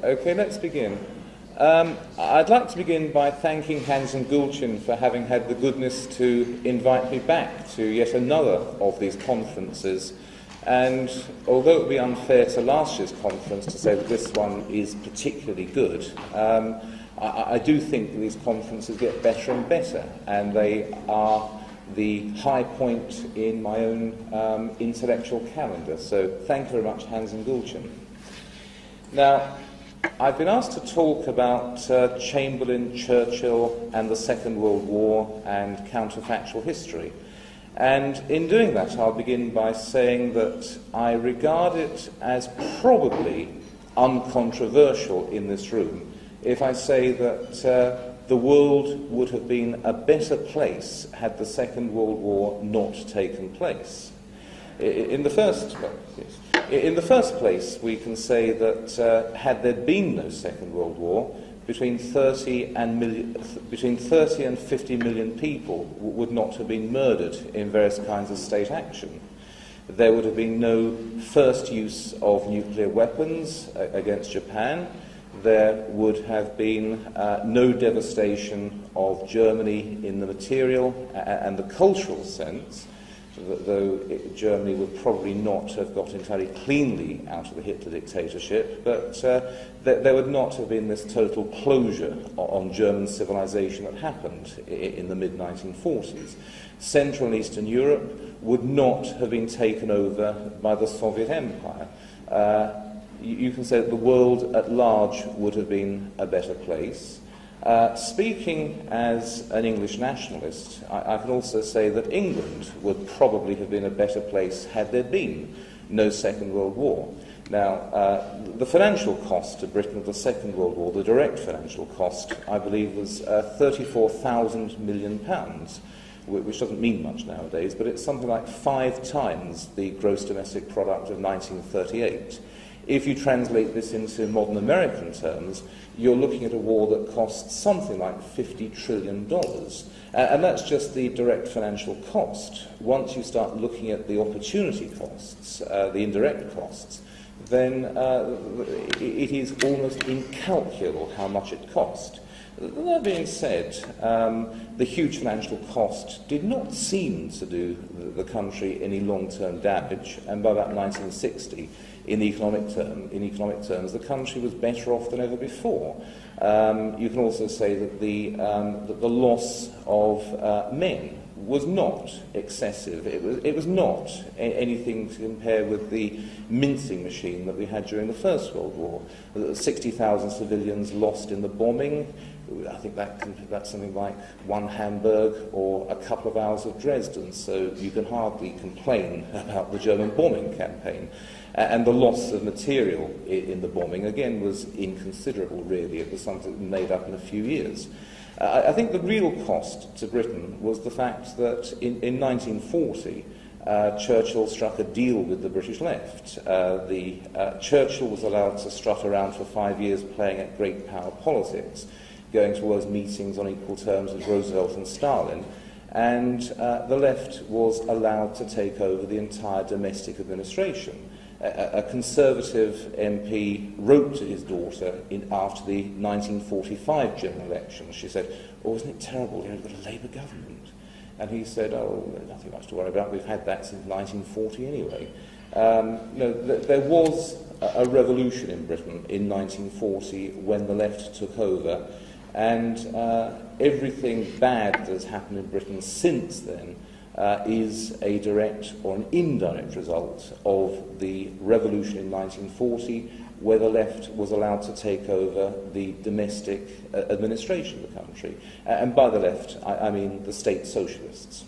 Okay, let's begin. Um, I'd like to begin by thanking Hans and Gulchin for having had the goodness to invite me back to yet another of these conferences. And although it would be unfair to last year's conference to say that this one is particularly good, um, I, I do think that these conferences get better and better, and they are the high point in my own um, intellectual calendar. So thank you very much, Hans and Gulchin. Now, I've been asked to talk about uh, Chamberlain, Churchill, and the Second World War and counterfactual history. And in doing that, I'll begin by saying that I regard it as probably uncontroversial in this room if I say that uh, the world would have been a better place had the Second World War not taken place. In the first, yes, in the first place, we can say that uh, had there been no Second World War, between 30 and, million, between 30 and 50 million people would not have been murdered in various kinds of state action. There would have been no first use of nuclear weapons uh, against Japan. There would have been uh, no devastation of Germany in the material and the cultural sense though Germany would probably not have got entirely cleanly out of the Hitler dictatorship, but uh, th- there would not have been this total closure on German civilization that happened in the mid 1940s. Central and Eastern Europe would not have been taken over by the Soviet Empire. Uh, you, you can say that the world at large would have been a better place. Uh, speaking as an English nationalist, I, I, can also say that England would probably have been a better place had there been no Second World War. Now, uh, the financial cost to Britain of the Second World War, the direct financial cost, I believe, was uh, 34,000 million pounds, which doesn't mean much nowadays, but it's something like five times the gross domestic product of 1938. If you translate this into modern American terms, you're looking at a war that costs something like $50 trillion. Uh, and that's just the direct financial cost. Once you start looking at the opportunity costs, uh, the indirect costs, then uh, it is almost incalculable how much it cost. That being said, um, the huge financial cost did not seem to do the country any long-term damage, and by about 1960, in economic, term, in economic terms, the country was better off than ever before. Um, you can also say that the, um, that the loss of uh, men was not excessive. It was, it was not a- anything to compare with the mincing machine that we had during the First World War. 60,000 civilians lost in the bombing. I think that can, that's something like one Hamburg or a couple of hours of Dresden, so you can hardly complain about the German bombing campaign. and the loss of material in the bombing, again, was inconsiderable, really. It was something made up in a few years. Uh, I think the real cost to Britain was the fact that in, in 1940, uh, Churchill struck a deal with the British left. Uh, the, uh, Churchill was allowed to strut around for five years playing at great power politics, going to all those meetings on equal terms with Roosevelt and Stalin, and uh, the left was allowed to take over the entire domestic administration a, a Conservative MP wrote to his daughter in, after the 1945 general election. She said, Oh, isn't it terrible? You know, we've got a Labour government. And he said, Oh, nothing much to worry about. We've had that since 1940 anyway. Um, th- there was a, a revolution in Britain in 1940 when the left took over, and uh, everything bad that has happened in Britain since then uh, is a direct or an indirect result of the revolution in 1940, where the left was allowed to take over the domestic uh, administration of the country. And by the left, I, I mean the state socialists.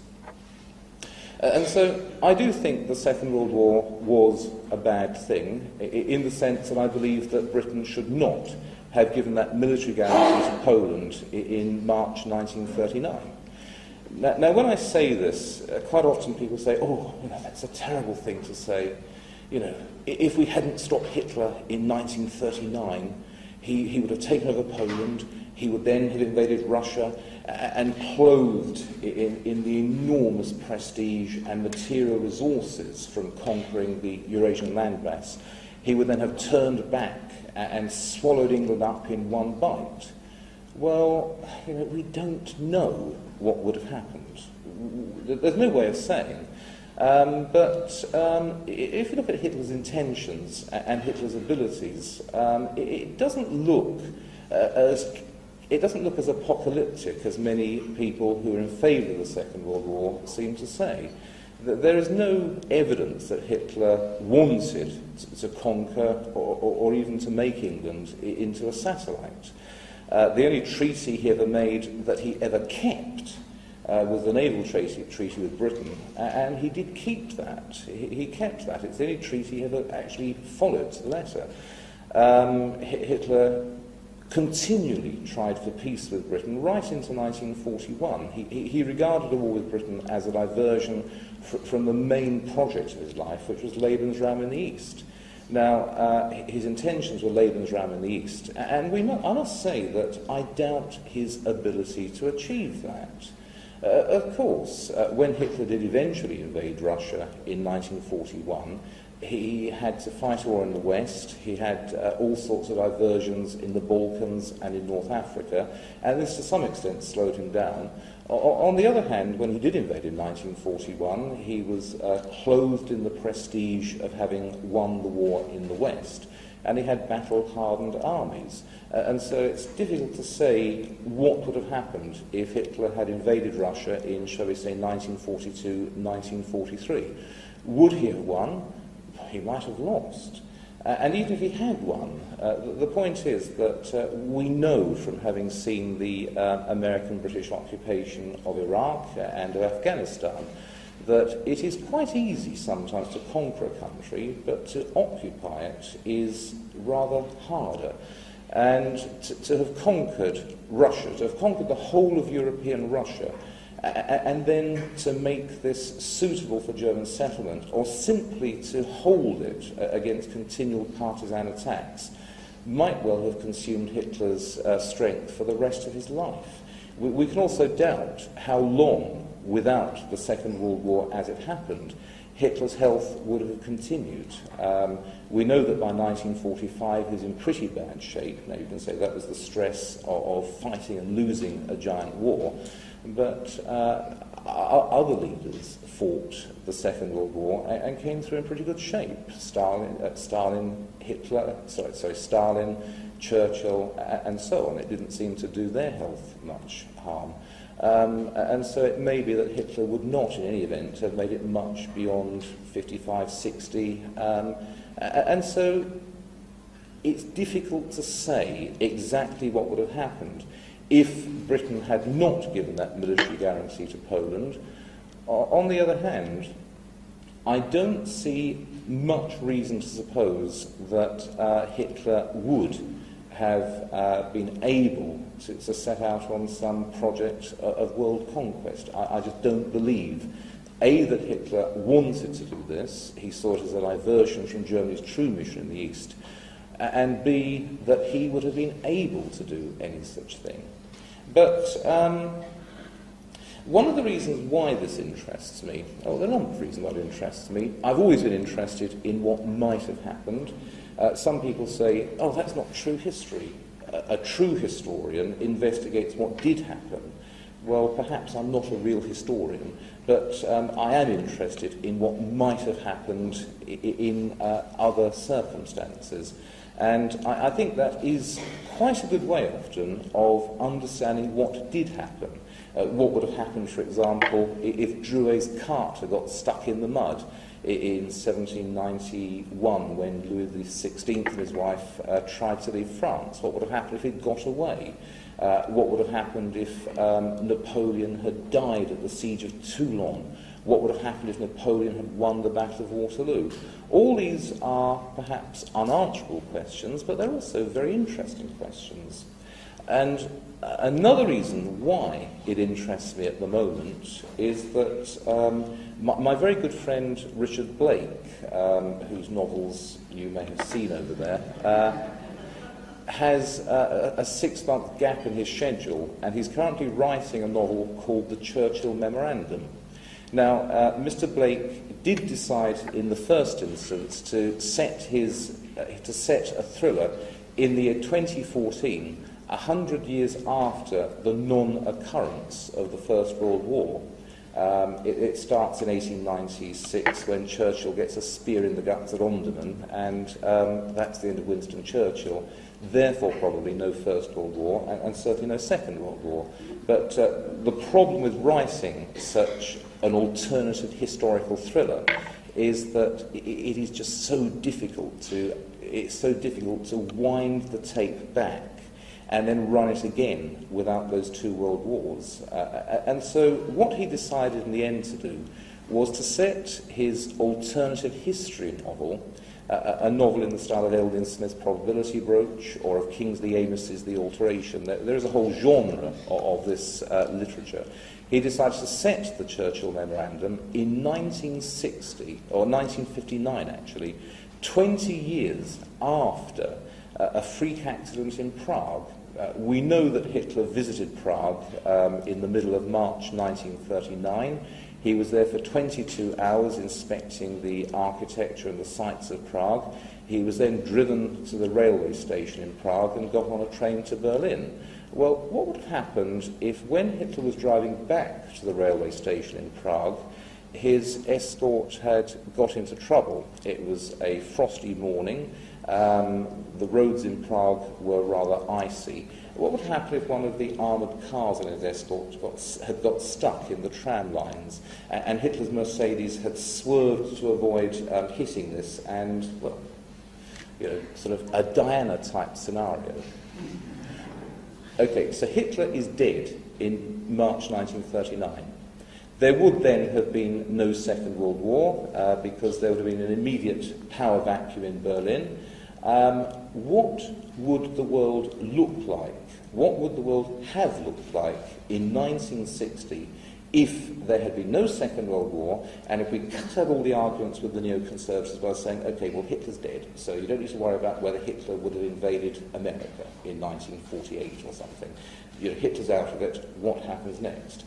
Uh, and so I do think the Second World War was a bad thing, in the sense that I believe that Britain should not have given that military guarantee to Poland in March 1939. Now, now, when I say this, uh, quite often people say, oh, you know, that's a terrible thing to say. You know, if we hadn't stopped Hitler in 1939, he, he would have taken over Poland, he would then have invaded Russia, and clothed in, in the enormous prestige and material resources from conquering the Eurasian landmass, he would then have turned back and swallowed England up in one bite. Well, you know, we don't know what would have happened. There's no way of saying. Um, but um, if you look at Hitler's intentions and Hitler's abilities, um, it, doesn't look uh, as it doesn't look as apocalyptic as many people who are in favour of the Second World War seem to say. There is no evidence that Hitler wanted to conquer or, or, or even to make England into a satellite. Uh, the only treaty he ever made that he ever kept uh, was the naval treaty, treaty with Britain, and he did keep that. He, he kept that. It's the only treaty he ever actually followed to the letter. Um, Hitler continually tried for peace with Britain right into 1941. He, he, he regarded a war with Britain as a diversion fr- from the main project of his life, which was Lebensraum in the East. Now, uh, his intentions were Lebensraum in the East, and we must, I must say that I doubt his ability to achieve that. Uh, of course, uh, when Hitler did eventually invade Russia in 1941, he had to fight a war in the West. He had uh, all sorts of diversions in the Balkans and in North Africa, and this to some extent slowed him down. O- on the other hand, when he did invade in 1941, he was uh, clothed in the prestige of having won the war in the West, and he had battle-hardened armies. Uh, and so it's difficult to say what would have happened if Hitler had invaded Russia in, shall we say, 1942, 1943. Would he have won? He might have lost. Uh, and even if he had won, uh, the, point is that uh, we know from having seen the uh, American-British occupation of Iraq and of Afghanistan that it is quite easy sometimes to conquer a country, but to occupy it is rather harder. And to, to have conquered Russia, to have conquered the whole of European Russia, and then to make this suitable for German settlement, or simply to hold it uh, against continual partisan attacks, might well have consumed Hitler's uh, strength for the rest of his life. We, we can also doubt how long, without the Second World War as it happened, Hitler's health would have continued. Um, we know that by 1945 he was in pretty bad shape. Now you can say that was the stress of, of fighting and losing a giant war. But uh, other leaders fought the Second World War and, and came through in pretty good shape. Stalin, uh, Stalin Hitler, sorry, sorry, Stalin, Churchill, and so on. It didn't seem to do their health much harm. Um, and so it may be that Hitler would not, in any event, have made it much beyond 55, 60. Um, and so it's difficult to say exactly what would have happened if Britain had not given that military guarantee to Poland. On the other hand, I don't see much reason to suppose that uh, Hitler would have uh, been able to, to set out on some project of world conquest. I, I just don't believe, A, that Hitler wanted to do this, he saw it as a diversion from Germany's true mission in the East, and B, that he would have been able to do any such thing. But um, one of the reasons why this interests me, are a number of reasons why it interests me. I've always been interested in what might have happened. Uh, some people say, oh, that's not true history. A, a true historian investigates what did happen. Well, perhaps I'm not a real historian, but um, I am interested in what might have happened in, uh, other circumstances. And I, I think that is quite a good way often of understanding what did happen. Uh, what would have happened, for example, if Drouet's cart had got stuck in the mud in 1791 when Louis XVI and his wife uh, tried to leave France? What would have happened if he'd got away? Uh, what would have happened if um, Napoleon had died at the siege of Toulon? What would have happened if Napoleon had won the Battle of Waterloo? All these are perhaps unanswerable questions, but they're also very interesting questions. And another reason why it interests me at the moment is that um, my, my, very good friend Richard Blake, um, whose novels you may have seen over there, uh, has a, a six month gap in his schedule, and he's currently writing a novel called The Churchill Memorandum. Now, uh, Mr. Blake did decide in the first instance to set, his, uh, to set a thriller in the year 2014, a hundred years after the non-occurrence of the First World War. Um, it, it starts in 1896 when Churchill gets a spear in the guts at Omdurman, and um, that's the end of Winston Churchill. Therefore, probably no First World War, and, and certainly no Second World War. But uh, the problem with writing such an alternative historical thriller is that it, it is just so difficult to it's so difficult to wind the tape back and then run it again without those two world wars. Uh, uh, and so what he decided in the end to do was to set his alternative history novel, a novel in the style of L. Neil Smith's Probability Broach or of Kingsley Amis's The Alteration. There, there is a whole genre of, of this uh, literature. He decides to set the Churchill Memorandum in 1960, or 1959 actually, 20 years after uh, a freak accident in Prague uh, we know that Hitler visited Prague um, in the middle of March 1939. He was there for 22 hours inspecting the architecture and the sights of Prague. He was then driven to the railway station in Prague and got on a train to Berlin. Well, what would have happened if, when Hitler was driving back to the railway station in Prague, his escort had got into trouble? It was a frosty morning. Um, the roads in Prague were rather icy. What would happen if one of the armoured cars in his escort got, had got stuck in the tram lines and, and Hitler's Mercedes had swerved to avoid um, hitting this and, well, you know, sort of a Diana type scenario? Okay, so Hitler is dead in March 1939. There would then have been no Second World War uh, because there would have been an immediate power vacuum in Berlin. Um, what would the world look like? What would the world have looked like in 1960 if there had been no Second World War and if we cut out all the arguments with the neoconservatives by saying, okay, well, Hitler's dead, so you don't need to worry about whether Hitler would have invaded America in 1948 or something. You know, Hitler's out of it, what happens next?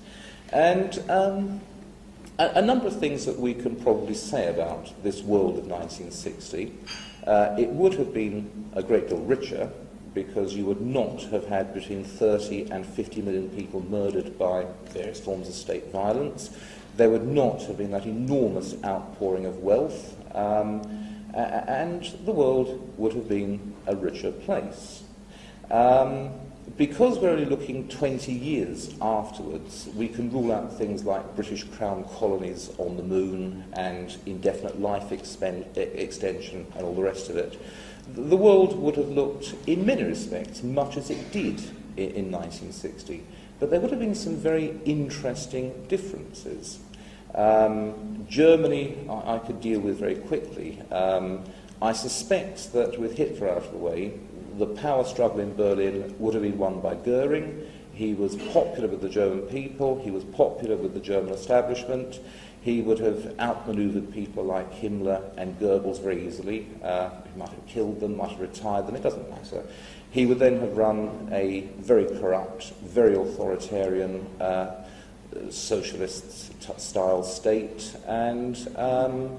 And um, a, a number of things that we can probably say about this world of 1960. Uh, it would have been a great deal richer because you would not have had between 30 and 50 million people murdered by various forms of state violence. There would not have been that enormous outpouring of wealth, um, and the world would have been a richer place. Um, because we're only looking 20 years afterwards, we can rule out things like British Crown colonies on the moon and indefinite life extension and all the rest of it. The world would have looked, in many respects, much as it did in, in 1960, but there would have been some very interesting differences. Um, Germany, I, I could deal with very quickly. Um, I suspect that with Hitler out of the way, the power struggle in Berlin would have been won by Goering. He was popular with the German people, he was popular with the German establishment. He would have outmaneuvered people like Himmler and Goebbels very easily. Uh, he might have killed them, might have retired them, it doesn't matter. He would then have run a very corrupt, very authoritarian, uh, socialist style state, and um,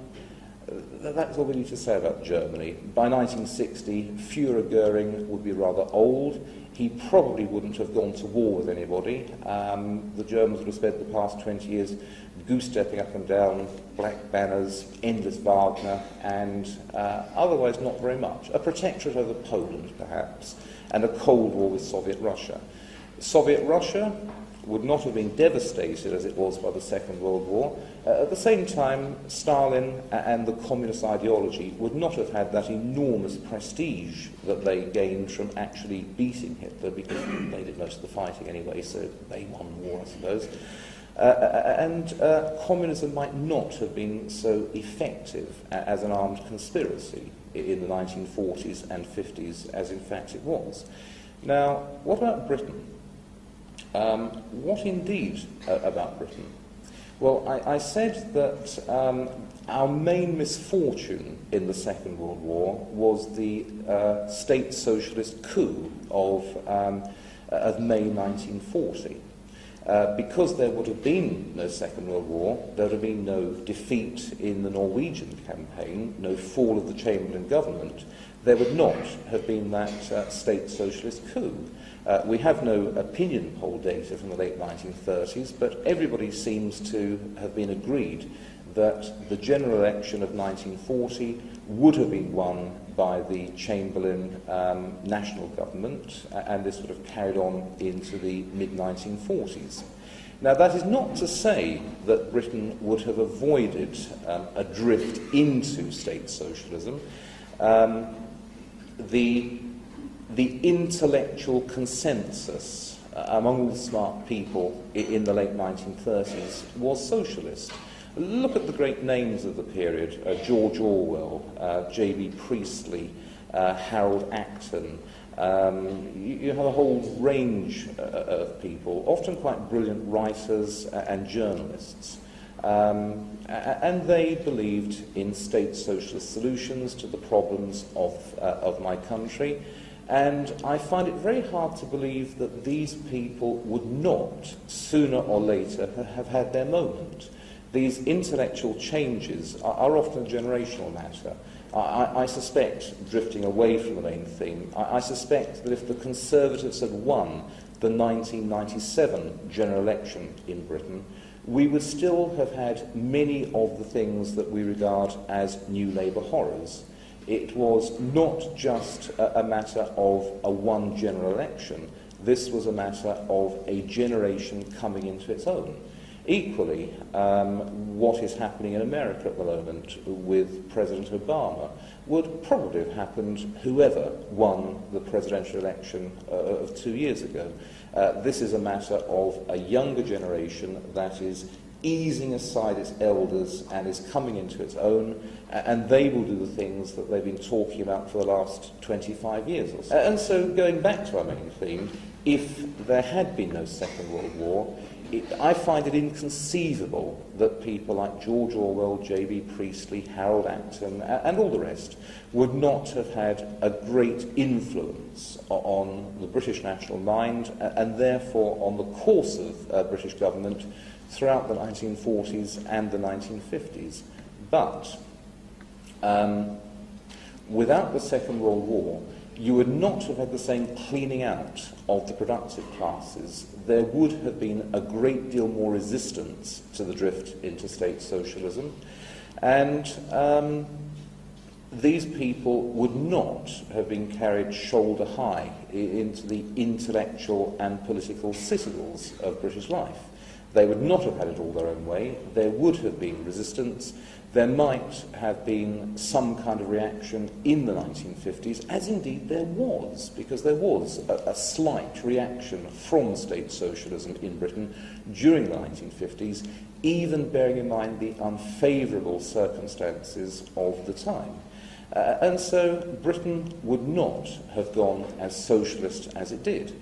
that's all we need to say about Germany. By 1960, Führer Goering would be rather old. He probably wouldn't have gone to war with anybody. Um, the Germans would have spent the past 20 years goose-stepping up and down, black banners, endless Wagner, and uh, otherwise not very much. A protectorate over Poland, perhaps, and a Cold War with Soviet Russia. Soviet Russia would not have been devastated as it was by the Second World War. Uh, at the same time, Stalin and the communist ideology would not have had that enormous prestige that they gained from actually beating Hitler because they did most of the fighting anyway, so they won the war, I suppose. Uh, uh and uh, communism might not have been so effective as an armed conspiracy in the 1940s and 50s as in fact it was. Now, what about Britain? Um, what indeed uh, about Britain? Well, I, I said that um, our main misfortune in the Second World War was the uh, state socialist coup of, um, of May 1940. Uh, because there would have been no Second World War, there would have been no defeat in the Norwegian campaign, no fall of the Chamberlain government, there would not have been that uh, state socialist coup. Uh, we have no opinion poll data from the late 1930s, but everybody seems to have been agreed that the general election of 1940 would have been won by the Chamberlain um, national government, and this would have carried on into the mid 1940s. Now, that is not to say that Britain would have avoided um, a drift into state socialism. Um, the, the intellectual consensus uh, among all the smart people in the late 1930s was socialist. Look at the great names of the period uh, George Orwell, uh, J.B. Priestley, uh, Harold Acton. Um, you, you, have a whole range uh, of people, often quite brilliant writers and journalists. Um, and they believed in state socialist solutions to the problems of, uh, of my country. And I find it very hard to believe that these people would not, sooner or later, have had their moment. These intellectual changes are, are often a generational matter. I, I, suspect, drifting away from the main theme, I, I suspect that if the Conservatives had won the 1997 general election in Britain, we would still have had many of the things that we regard as new Labour horrors. It was not just a, a matter of a one general election, this was a matter of a generation coming into its own. Equally, um, what is happening in America at the moment with President Obama would probably have happened whoever won the presidential election uh, of two years ago. Uh, this is a matter of a younger generation that is easing aside its elders and is coming into its own, and they will do the things that they've been talking about for the last 25 years or so. And so, going back to our main theme, if there had been no Second World War, it, I find it inconceivable that people like George Orwell, J.B. Priestley, Harold Acton, and all the rest would not have had a great influence on the British national mind and therefore on the course of uh, British government throughout the 1940s and the 1950s. But um, without the Second World War, you would not have had the same cleaning out of the productive classes. There would have been a great deal more resistance to the drift into state socialism. And um, these people would not have been carried shoulder high into the intellectual and political citadels of British life. They would not have had it all their own way. There would have been resistance. There might have been some kind of reaction in the 1950s, as indeed there was, because there was a, a slight reaction from state socialism in Britain during the 1950s, even bearing in mind the unfavourable circumstances of the time. Uh, and so Britain would not have gone as socialist as it did.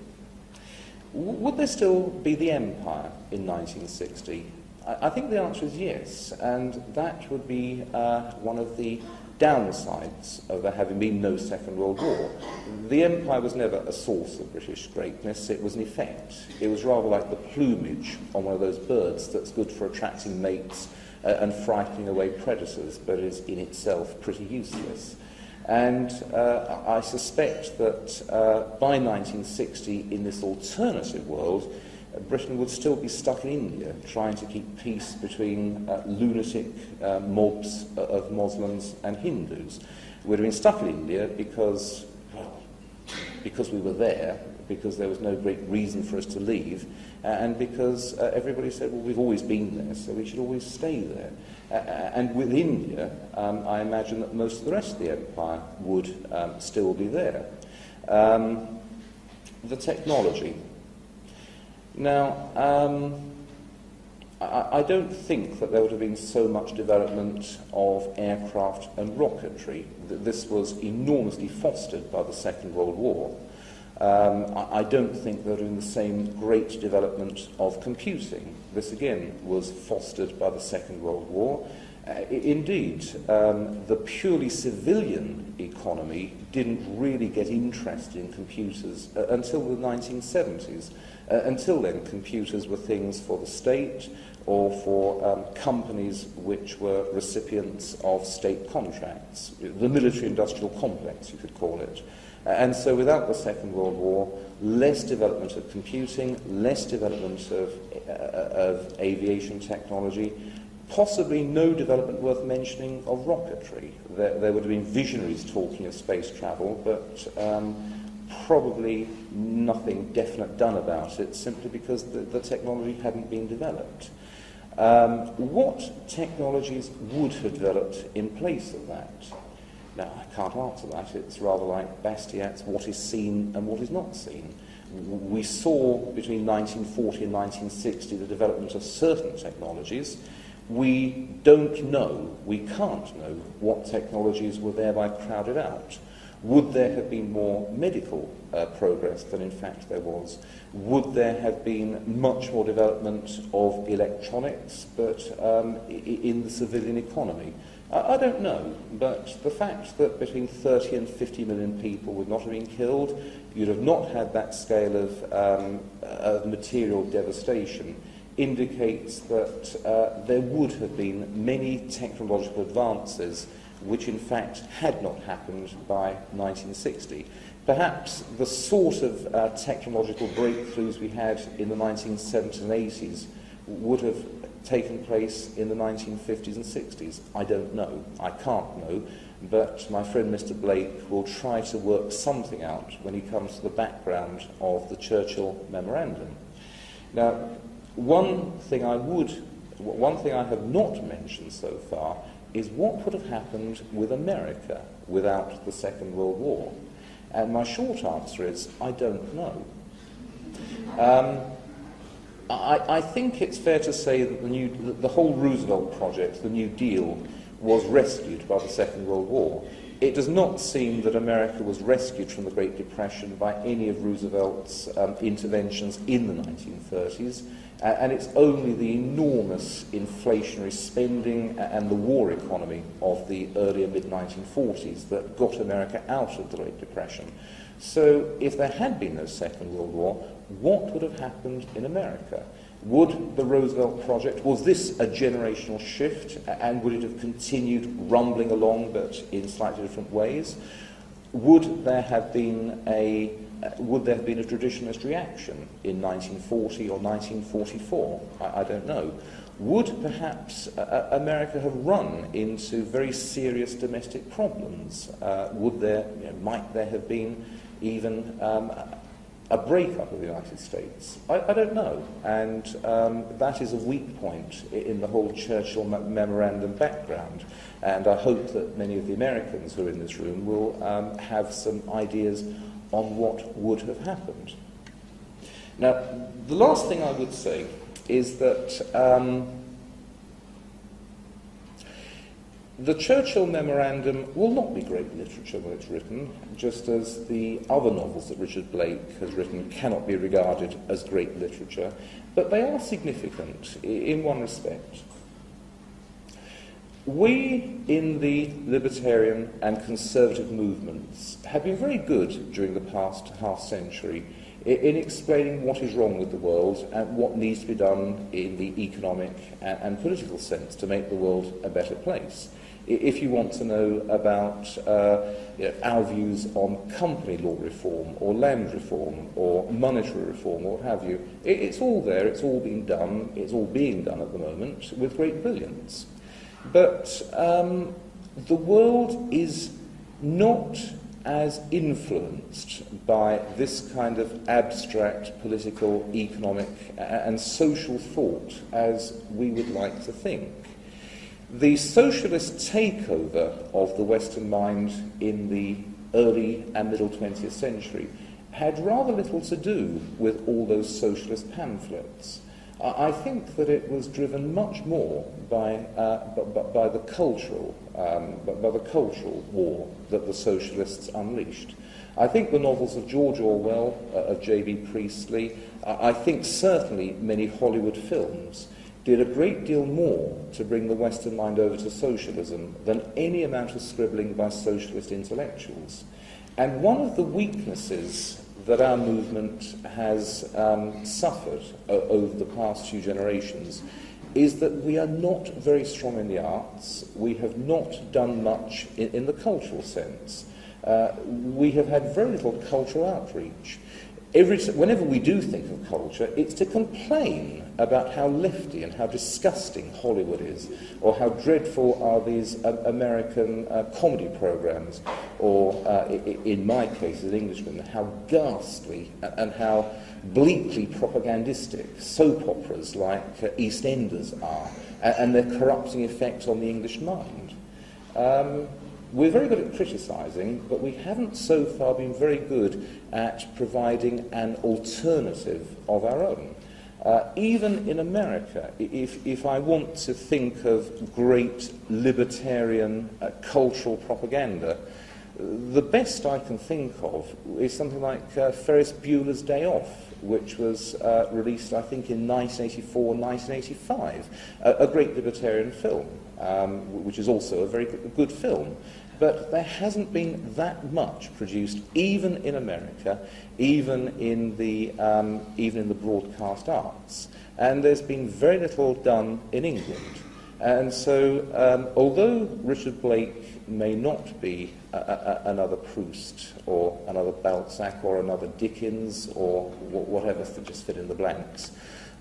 Would there still be the empire in 1960? I think the answer is yes, and that would be uh, one of the downsides of there having been no Second World War. The empire was never a source of British greatness, it was an effect. It was rather like the plumage on one of those birds that's good for attracting mates uh, and frightening away predators, but is in itself pretty useless. And uh, I suspect that uh, by 1960, in this alternative world, Britain would still be stuck in India trying to keep peace between uh, lunatic uh, mobs of Muslims and Hindus. We'd have been stuck in India because, well, because we were there, because there was no great reason for us to leave, uh, and because uh, everybody said, well, we've always been there, so we should always stay there. Uh, and with India, um, I imagine that most of the rest of the empire would um, still be there. Um, the technology, now, um, I, I don't think that there would have been so much development of aircraft and rocketry. This was enormously fostered by the Second World War. Um, I, don't think have been the same great development of computing. This again was fostered by the Second World War. Uh, indeed, um, the purely civilian economy didn't really get interested in computers uh, until the 1970s. Uh, until then, computers were things for the state or for um, companies which were recipients of state contracts, the military industrial complex, you could call it. And so, without the Second World War, less development of computing, less development of, uh, of aviation technology, possibly no development worth mentioning of rocketry. There, there would have been visionaries talking of space travel, but um, probably nothing definite done about it simply because the, the technology hadn't been developed. Um, what technologies would have developed in place of that? Now, I can't answer that. It's rather like Bastiat's what is seen and what is not seen. We saw between 1940 and 1960 the development of certain technologies. We don't know, we can't know what technologies were thereby crowded out. Would there have been more medical uh, progress than in fact there was? Would there have been much more development of electronics, but um, in the civilian economy? I, don't know, but the fact that between 30 and 50 million people would not have been killed, you'd have not had that scale of, um, of material devastation, indicates that uh, there would have been many technological advances which in fact had not happened by 1960. Perhaps the sort of uh, technological breakthroughs we had in the 1970s and 80s would have taken place in the 1950s and 60s. I don't know. I can't know. But my friend Mr. Blake will try to work something out when he comes to the background of the Churchill Memorandum. Now, one thing I would, one thing I have not mentioned so far is what would have happened with America without the Second World War? And my short answer is I don't know. Um, I, I, think it's fair to say that the, new, the whole Roosevelt project, the New Deal, was rescued by the Second World War. It does not seem that America was rescued from the Great Depression by any of Roosevelt's um, interventions in the 1930s. Uh, and it's only the enormous inflationary spending and the war economy of the earlier mid 1940s that got America out of the Great Depression. So, if there had been no Second World War, what would have happened in America? Would the Roosevelt Project, was this a generational shift, and would it have continued rumbling along but in slightly different ways? Would there have been a would there have been a traditionalist reaction in 1940 or 1944? I, I don't know. Would perhaps uh, uh, America have run into very serious domestic problems? Uh, would there, you know, might there have been even um, a breakup of the United States? I, I don't know. And um, that is a weak point in the whole Churchill memorandum background. And I hope that many of the Americans who are in this room will um, have some ideas on what would have happened. Now, the last thing I would say is that um, the Churchill Memorandum will not be great literature when it's written, just as the other novels that Richard Blake has written cannot be regarded as great literature, but they are significant in one respect. We in the libertarian and conservative movements have been very good during the past half century in explaining what is wrong with the world and what needs to be done in the economic and, political sense to make the world a better place. If you want to know about uh, you know, our views on company law reform or land reform or monetary reform or what have you, it's all there, it's all being done, it's all being done at the moment with great brilliance. But um, the world is not as influenced by this kind of abstract political, economic, and social thought as we would like to think. The socialist takeover of the Western mind in the early and middle 20th century had rather little to do with all those socialist pamphlets. I think that it was driven much more by, uh, by, by the cultural, um, by the cultural war that the socialists unleashed. I think the novels of George Orwell, uh, of J.B. Priestley, uh, I think certainly many Hollywood films did a great deal more to bring the Western mind over to socialism than any amount of scribbling by socialist intellectuals. And one of the weaknesses that our movement has um, suffered o- over the past few generations is that we are not very strong in the arts. We have not done much in, in the cultural sense. Uh, we have had very little cultural outreach. Every, whenever we do think of culture, it's to complain about how lefty and how disgusting Hollywood is, or how dreadful are these uh, American uh, comedy programs, or, uh, in my case as an Englishman, how ghastly and how bleakly propagandistic soap operas like EastEnders are, and, and their corrupting effect on the English mind. Um, we're very good at criticising, but we haven't so far been very good at providing an alternative of our own. Uh, even in America, if, if I want to think of great libertarian uh, cultural propaganda, the best I can think of is something like uh, Ferris Bueller's Day Off, which was uh, released, I think, in 1984 1985, a, a great libertarian film, um, which is also a very good film. But there hasn't been that much produced, even in America, even in the, um, even in the broadcast arts. And there's been very little done in England. And so, um, although Richard Blake may not be a, a, another Proust or another Balzac or another Dickens or whatever, just fit in the blanks,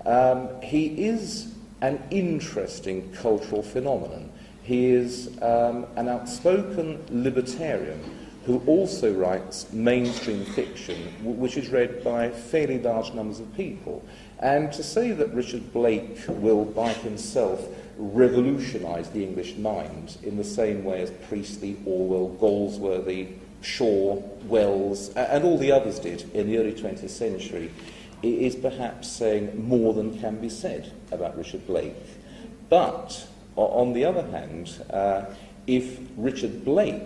um, he is an interesting cultural phenomenon. He is um, an outspoken libertarian who also writes mainstream fiction, which is read by fairly large numbers of people. And to say that Richard Blake will, by himself, revolutionise the English mind in the same way as Priestley, Orwell, Galsworthy, Shaw, Wells, and all the others did in the early 20th century, is perhaps saying more than can be said about Richard Blake. But on the other hand, uh, if Richard Blake,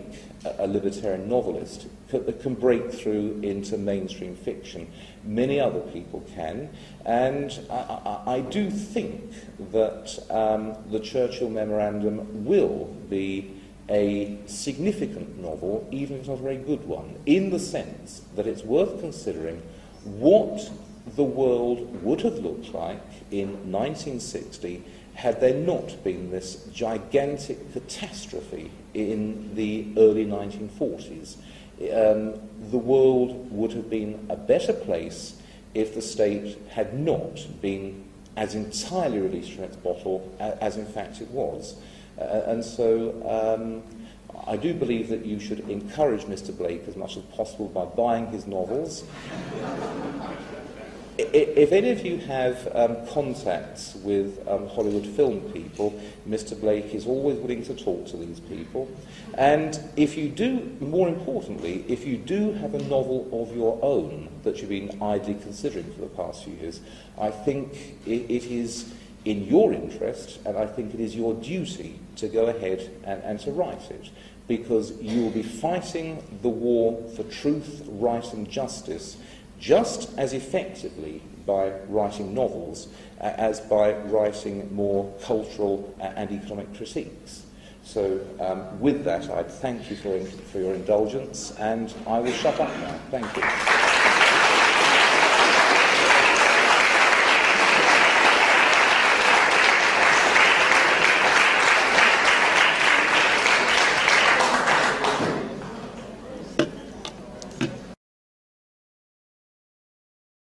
a libertarian novelist, can break through into mainstream fiction, many other people can. And I, I, I do think that um, the Churchill Memorandum will be a significant novel, even if it's not a very good one, in the sense that it's worth considering what the world would have looked like in 1960 had there not been this gigantic catastrophe in the early 1940s. Um, the world would have been a better place if the state had not been as entirely released from its bottle as, in fact it was. Uh, and so um, I do believe that you should encourage Mr. Blake as much as possible by buying his novels if any of you have um, contacts with um, Hollywood film people, Mr. Blake is always willing to talk to these people. And if you do, more importantly, if you do have a novel of your own that you've been idly considering for the past few years, I think it, it is in your interest, and I think it is your duty to go ahead and, and to write it, because you will be fighting the war for truth, right, and justice just as effectively by writing novels uh, as by writing more cultural uh, and economic critiques. So um, with that, I'd thank you for, for your indulgence, and I will shut up now. Thank you.